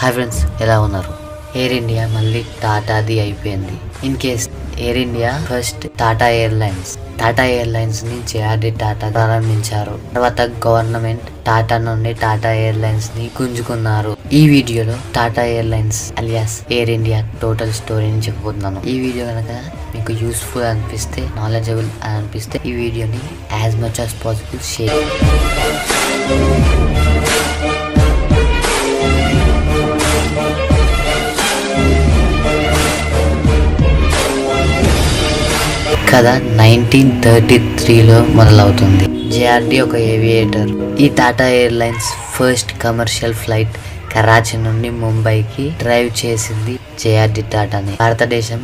Hi friends ఎలా ఉన్నారు? Air India మళ్ళీ టాటాది అయిపోయింది. In case Air India first Tata airlines Tata ఎయిర్లైన్స్ని JRD Tata ప్రారంభించారు. తర్వాత గవర్నమెంట్ టాటా నుండి టాటా ఎయిర్లైన్స్ని గుంజుకున్నారు. ఈ వీడియోలో Tata airlines alias Air India total స్టోరీని చెప్పబోతున్నాను ఈ వీడియో కనుక మీకు యూస్ఫుల్ అనిపిస్తే నాలెడ్జబుల్ అనిపిస్తే ఈ వీడియోని as much as possible share కథ నైన్టీన్ థర్టీ త్రీలో మొదలవుతుంది. జేఆర్డి ఒక ఏవియేటర్. ఈ Tata airlines first commercial flight Karachi నుండి ముంబైకి డ్రైవ్ చేసింది జేఆర్డి టాటాని. భారతదేశం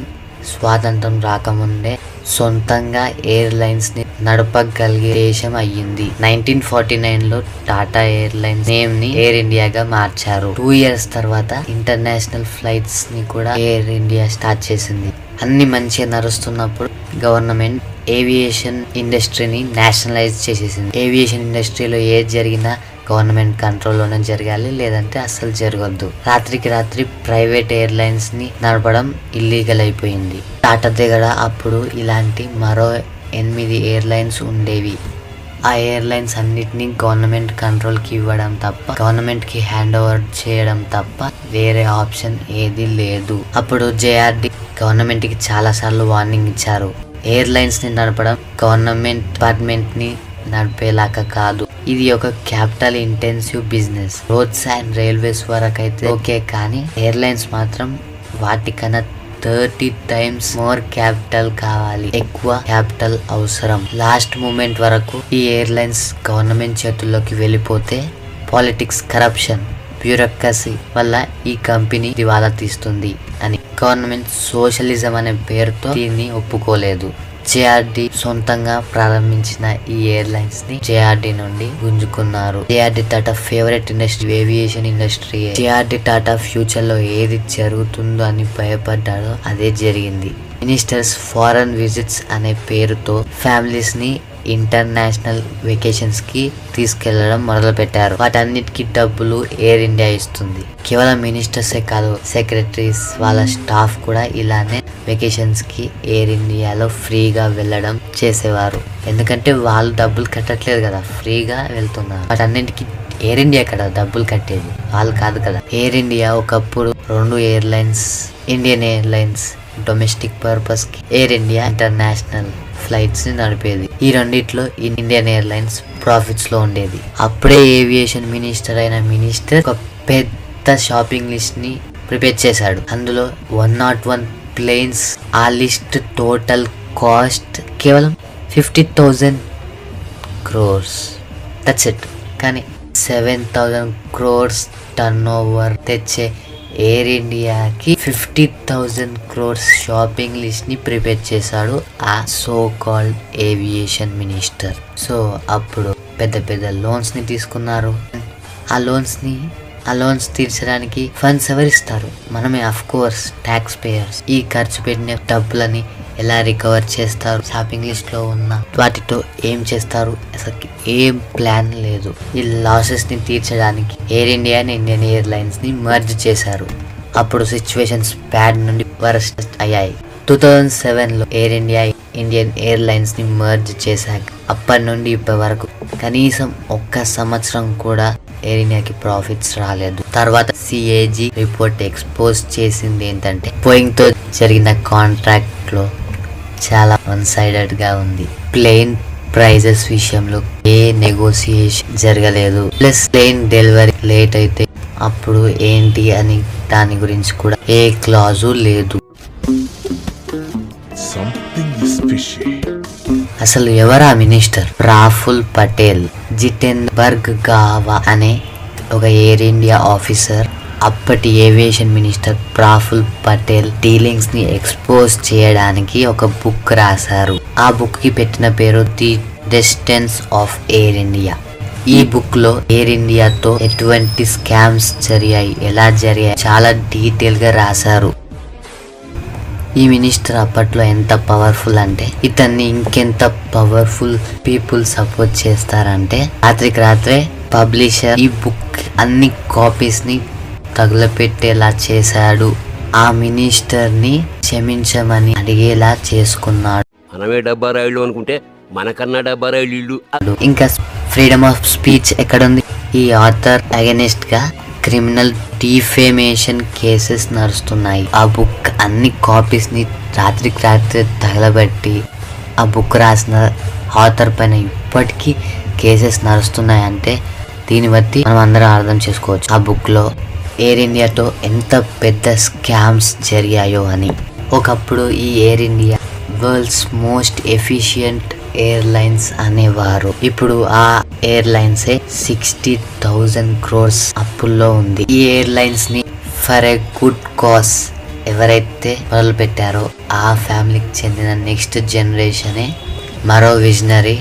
స్వాతంత్రం రాకముందే సొంతంగా ఎయిర్లైన్స్ని నడపగలిగే దేశం అయ్యింది. నైన్టీన్ ఫార్టీ నైన్లో టాటా ఎయిర్లైన్స్ నేమ్ని ఎయిర్ ఇండియాగా మార్చారు. టూ ఇయర్స్ తర్వాత ఇంటర్నేషనల్ ఫ్లైట్స్ని కూడా ఎయిర్ ఇండియా స్టార్ట్ చేసింది. అన్ని మంచిగా నడుస్తున్నప్పుడు గవర్నమెంట్ ఏవియేషన్ ఇండస్ట్రీని నేషనలైజ్ చేసేసింది. ఏవియేషన్ ఇండస్ట్రీలో ఏది జరిగినా గవర్నమెంట్ కంట్రోల్లోనే జరగాలి లేదంటే అస్సలు జరగద్దు. రాత్రికి రాత్రి ప్రైవేట్ ఎయిర్లైన్స్ని నడపడం ఇల్లీగల్ అయిపోయింది. టాటా దగ్గర అప్పుడు ఇలాంటి మరో ఎనిమిది ఎయిర్లైన్స్ ఉండేవి. ఆ ఎయిర్లైన్స్ అన్నిటినీ గవర్నమెంట్ కంట్రోల్కి ఇవ్వడం తప్ప గవర్నమెంట్కి హ్యాండ్ ఓవర్ చేయడం తప్ప వేరే ఆప్షన్ ఏది లేదు. అప్పుడు జేఆర్డి గవర్నమెంట్కి చాలాసార్లు చాలా సార్లు వార్నింగ్ ఇచ్చారు. ఎయిర్లైన్స్ని నడపడం గవర్నమెంట్ డిపార్ట్మెంట్ని నడిపేలాగా కాదు. ఇది ఒక capital intensive business. Roads and railways వరకు అయితే ఓకే కానీ ఎయిర్లైన్స్ మాత్రం వాటికన్నా థర్టీ టైమ్స్ మోర్ క్యాపిటల్ కావాలి. ఎక్కువ క్యాపిటల్ అవసరం. లాస్ట్ మూమెంట్ వరకు ఈ ఎయిర్లైన్స్ గవర్నమెంట్ చేతుల్లోకి వెళ్ళిపోతే పాలిటిక్స్ కరప్షన్ బ్యూరోక్రసీ వల్ల ఈ కంపెనీ దివాలా తీస్తుంది అని. గవర్నమెంట్ సోషలిజం అనే పేరుతో దీన్ని ఒప్పుకోలేదు. జేఆర్డి సొంతంగా ప్రారంభించిన ఈ ఎయిర్లైన్స్ని జేఆర్డి నుండి గుంజుకున్నారు. JRD Tata favourite industry aviation industry. JRD Tata ఫ్యూచర్లో ఏది జరుగుతుందో అని భయపడ్డాడో అదే జరిగింది. మినిస్టర్స్ ఫారెన్ విజిట్స్ అనే పేరుతో ఫ్యామిలీస్ని ఇంటర్నేషనల్ వెకేషన్స్కి తీసుకెళ్ళడం మొదలు పెట్టారు వాటన్నిటికీ డబ్బులు ఎయిర్ ఇండియా ఇస్తుంది. కేవలం మినిస్టర్సే కాదు సెక్రటరీస్ వాళ్ళ స్టాఫ్ కూడా ఇలానే వెకేషన్స్కి ఎయిర్ ఇండియాలో ఫ్రీగా వెళ్ళడం చేసేవారు. ఎందుకంటే వాళ్ళు డబ్బులు కట్టట్లేదు కదా ఫ్రీగా వెళ్తున్నారు. వాటన్నిటికీ ఎయిర్ ఇండియా కదా డబ్బులు కట్టేది. వాళ్ళు కాదు కదా. ఎయిర్ ఇండియా ఒకప్పుడు రెండు ఎయిర్లైన్స్ ఇండియన్ ఎయిర్లైన్స్ డొమెస్టిక్ పర్పస్కి ఎయిర్ ఇండియా ఇంటర్నేషనల్ ఫ్లైట్స్ని నడిపేది. ఈ రెండిట్లో ఇండియన్ ఎయిర్లైన్స్ ప్రాఫిట్స్లో ఉండేది. అప్పుడే ఏవియేషన్ మినిస్టర్ అయిన మినిస్టర్ ఒక పెద్ద షాపింగ్ లిస్ట్ని ప్రిపేర్ చేశాడు. అందులో వన్ నాట్ వన్ ప్లేన్స్ ఆ లిస్ట్ టోటల్ కాస్ట్ కేవలం fifty thousand crores that's it కానీ seven thousand crores turnover తెచ్చే ఎయిర్ ఇండియాకి ఫిఫ్టీ థౌజండ్ క్రోర్స్ షాపింగ్ లిస్ట్ని ప్రిపేర్ చేశాడు ఆ so called aviation minister so అప్పుడు పెద్ద పెద్ద లోన్స్ని తీసుకున్నారు. ఆ లోన్స్ని ఆ లోన్స్ తీర్చడానికి ఫండ్స్ ఎవరిస్తారు? మనమే అఫ్ కోర్స్ ట్యాక్స్ పేయర్స్ ఈ ఖర్చు పెట్టిన డబ్బులని ఎలా రికవర్ చేస్తారు షాపింగ్ లిస్ట్లో ఉన్న వాటితో ఏం చేస్తారు అసలు ఏం ప్లాన్ లేదు. ఈ లాసెస్ని తీర్చడానికి ఎయిర్ ఇండియా అండ్ ఇండియన్ ఎయిర్లైన్స్ని మర్జ్ చేశారు. అప్పుడు సిచ్యువేషన్స్ బ్యాడ్ నుండి వరస్ట్ అయ్యాయి. టూ థౌజండ్ సెవెన్లో ఎయిర్ ఇండియా ఇండియన్ ఎయిర్లైన్స్ని మర్జ్ చేశాక అప్పటి నుండి ఇప్పటి వరకు కనీసం ఒక్క సంవత్సరం కూడా ఎయిర్ ఇండియాకి ప్రాఫిట్స్ రాలేదు. తర్వాత సిఏజీ రిపోర్ట్ ఎక్స్పోజ్ చేసింది ఏంటంటే పోయింగ్తో జరిగిన కాంట్రాక్ట్లో చాలా వన్ సైడెడ్గా ఉంది. ప్లేన్ ప్రైజెస్ విషయంలో ఏ నెగోసియేషన్ జరగలేదు. ప్లస్ ప్లేన్ డెలివరీ లేట్ అయితే అప్పుడు ఏంటి అని దాని గురించి కూడా ఏ క్లాజు లేదు. అసలు ఎవరా మినిస్టర్? రాఫుల్ పటేల్. జితేంబర్గ్ గావా అనే ఒక ఎయిర్ ఇండియా ఆఫీసర్ అప్పటి ఏవియేషన్ మినిస్టర్ ప్రాఫుల్ పటేల్ డీలింగ్స్ని ఎక్స్పోజ్ చేయడానికి ఒక బుక్ రాశారు. ఆ బుక్కి పెట్టిన పేరు the descent of Air India ఈ బుక్లో ఎయిర్ ఇండియాతో ఎటువంటి స్కామ్స్ జరిగాయి ఎలా జరిగాయి చాలా డీటెయిల్గా రాశారు. ఈ మినిస్టర్ అప్పట్లో ఎంత పవర్ఫుల్ అంటే ఇతన్ని ఇంకెంత పవర్ఫుల్ పీపుల్ సపోర్ట్ చేస్తారంటే రాత్రికి రాత్రే పబ్లిషర్ ఈ బుక్ అన్ని కాపీస్ని తగులపెట్టేలా చేశాడు. ఆ మినిస్టర్ని క్షమించమని అడిగేలా చేసుకున్నాడు. మనమే డబ్బా రాయిళ్ళు అనుకుంటే మనకన్నా డబ్బా ఇల్లు. ఇంకా ఫ్రీడమ్ ఆఫ్ స్పీచ్ ఎక్కడుంది? ఈ ఆథర్ అగెనిస్ట్గా క్రిమినల్ డిఫేమేషన్ కేసెస్ నడుస్తున్నాయి. ఆ బుక్ అన్ని కాపీస్ని రాత్రికి రాత్రి తగలబెట్టి ఆ బుక్ రాసిన ఆథర్ పైన ఇప్పటికీ కేసెస్ నడుస్తున్నాయి అంటే దీన్ని బట్టి మనం అందరం అర్థం చేసుకోవచ్చు. ఆ బుక్లో ఎయిర్ ఇండియాతో ఎంత పెద్ద స్కామ్స్ జరిగాయో అని. ఒకప్పుడు ఈ Air India world's most efficient airlines అనేవారు. ఇప్పుడు ఆ ఎయిర్లైన్సే సిక్స్టీ థౌజండ్ క్రోర్స్ అప్పుల్లో ఉంది. ఈ ఎయిర్లైన్స్ని ఫర్ ఎ గుడ్ కాస్ ఎవరైతే మొదలు పెట్టారో ఆ ఫ్యామిలీకి చెందిన నెక్స్ట్ జనరేషనే మరో విజనరీ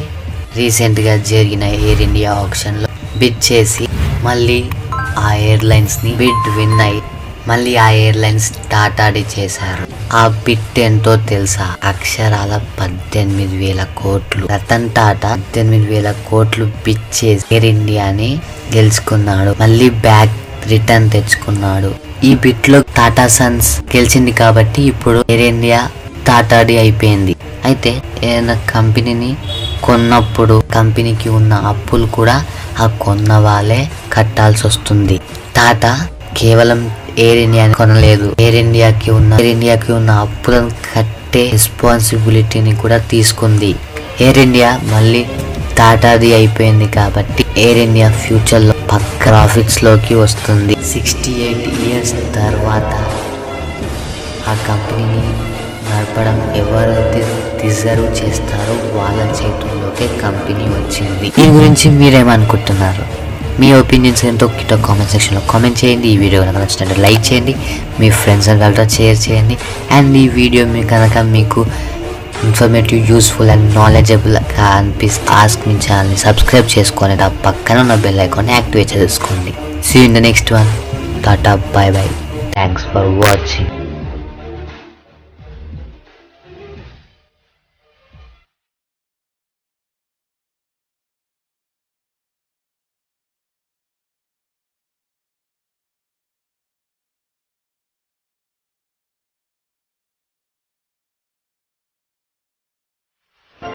రీసెంట్గా జరిగిన ఎయిర్ ఇండియా ఆప్షన్లో బిడ్ చేసి మళ్ళీ ఆ ఎయిర్లైన్స్ని బిడ్ విన్ అయి మళ్ళీ ఆ ఎయిర్లైన్స్ టాటాడి చేశారు. ఆ బిట్ ఎంతో తెలుసా? అక్షరాల పద్దెనిమిది వేల కోట్లు. రతన్ టాటా పద్దెనిమిది వేల కోట్లు బిట్ చేసి ఎయిర్ ఇండియాని గెలుచుకున్నాడు. మళ్ళీ బ్యాక్ రిటర్న్ తెచ్చుకున్నాడు. ఈ బిట్లో టాటా సన్స్ గెలిచింది కాబట్టి ఇప్పుడు ఎయిర్ ఇండియా టాటాడి అయిపోయింది. అయితే ఏదైనా కంపెనీని కొన్నప్పుడు కంపెనీకి ఉన్న అప్పులు కూడా ఆ కొన్న వాళ్ళే కట్టాల్సి వస్తుంది టాటా కేవలం ఎయిర్ ఇండియాని కొనలేదు. ఎయిర్ ఇండియాకి ఉన్న ఎయిర్ ఇండియాకి ఉన్న అప్పులను కట్టే రెస్పాన్సిబిలిటీని కూడా తీసుకుంది. ఎయిర్ ఇండియా మళ్ళీ టాటాది అయిపోయింది కాబట్టి ఎయిర్ ఇండియా ఫ్యూచర్లో పక్క గ్రాఫిక్స్లోకి వస్తుంది. సిక్స్టీ ఎయిట్ ఇయర్స్ తర్వాత ఆ కంపెనీని నడపడం ఎవరైతే డిజర్వ్ చేస్తారో వాళ్ళ చేతుల్లోకే కంపెనీ వచ్చింది. దీని గురించి మీరేమనుకుంటున్నారు? మీ ఒపీనియన్స్ ఏంటో కిటో కామెంట్ సెక్షన్లో కామెంట్ చేయండి. ఈ వీడియో కనుక నచ్చినట్టు లైక్ చేయండి. మీ ఫ్రెండ్స్ అండ్ వాళ్ళతో షేర్ చేయండి. అండ్ ఈ వీడియో మీ కనుక మీకు ఇన్ఫర్మేటివ్ యూస్ఫుల్ అండ్ నాలెడ్జబుల్గా అనిపిస్తే ఆస్క్ మీ ఛానల్ని సబ్స్క్రైబ్ చేసుకొని ఆ పక్కన ఉన్న బెల్ ఐకాన్ని యాక్టివేట్ చేసుకోండి. See in the next one tata bye bye thanks for watching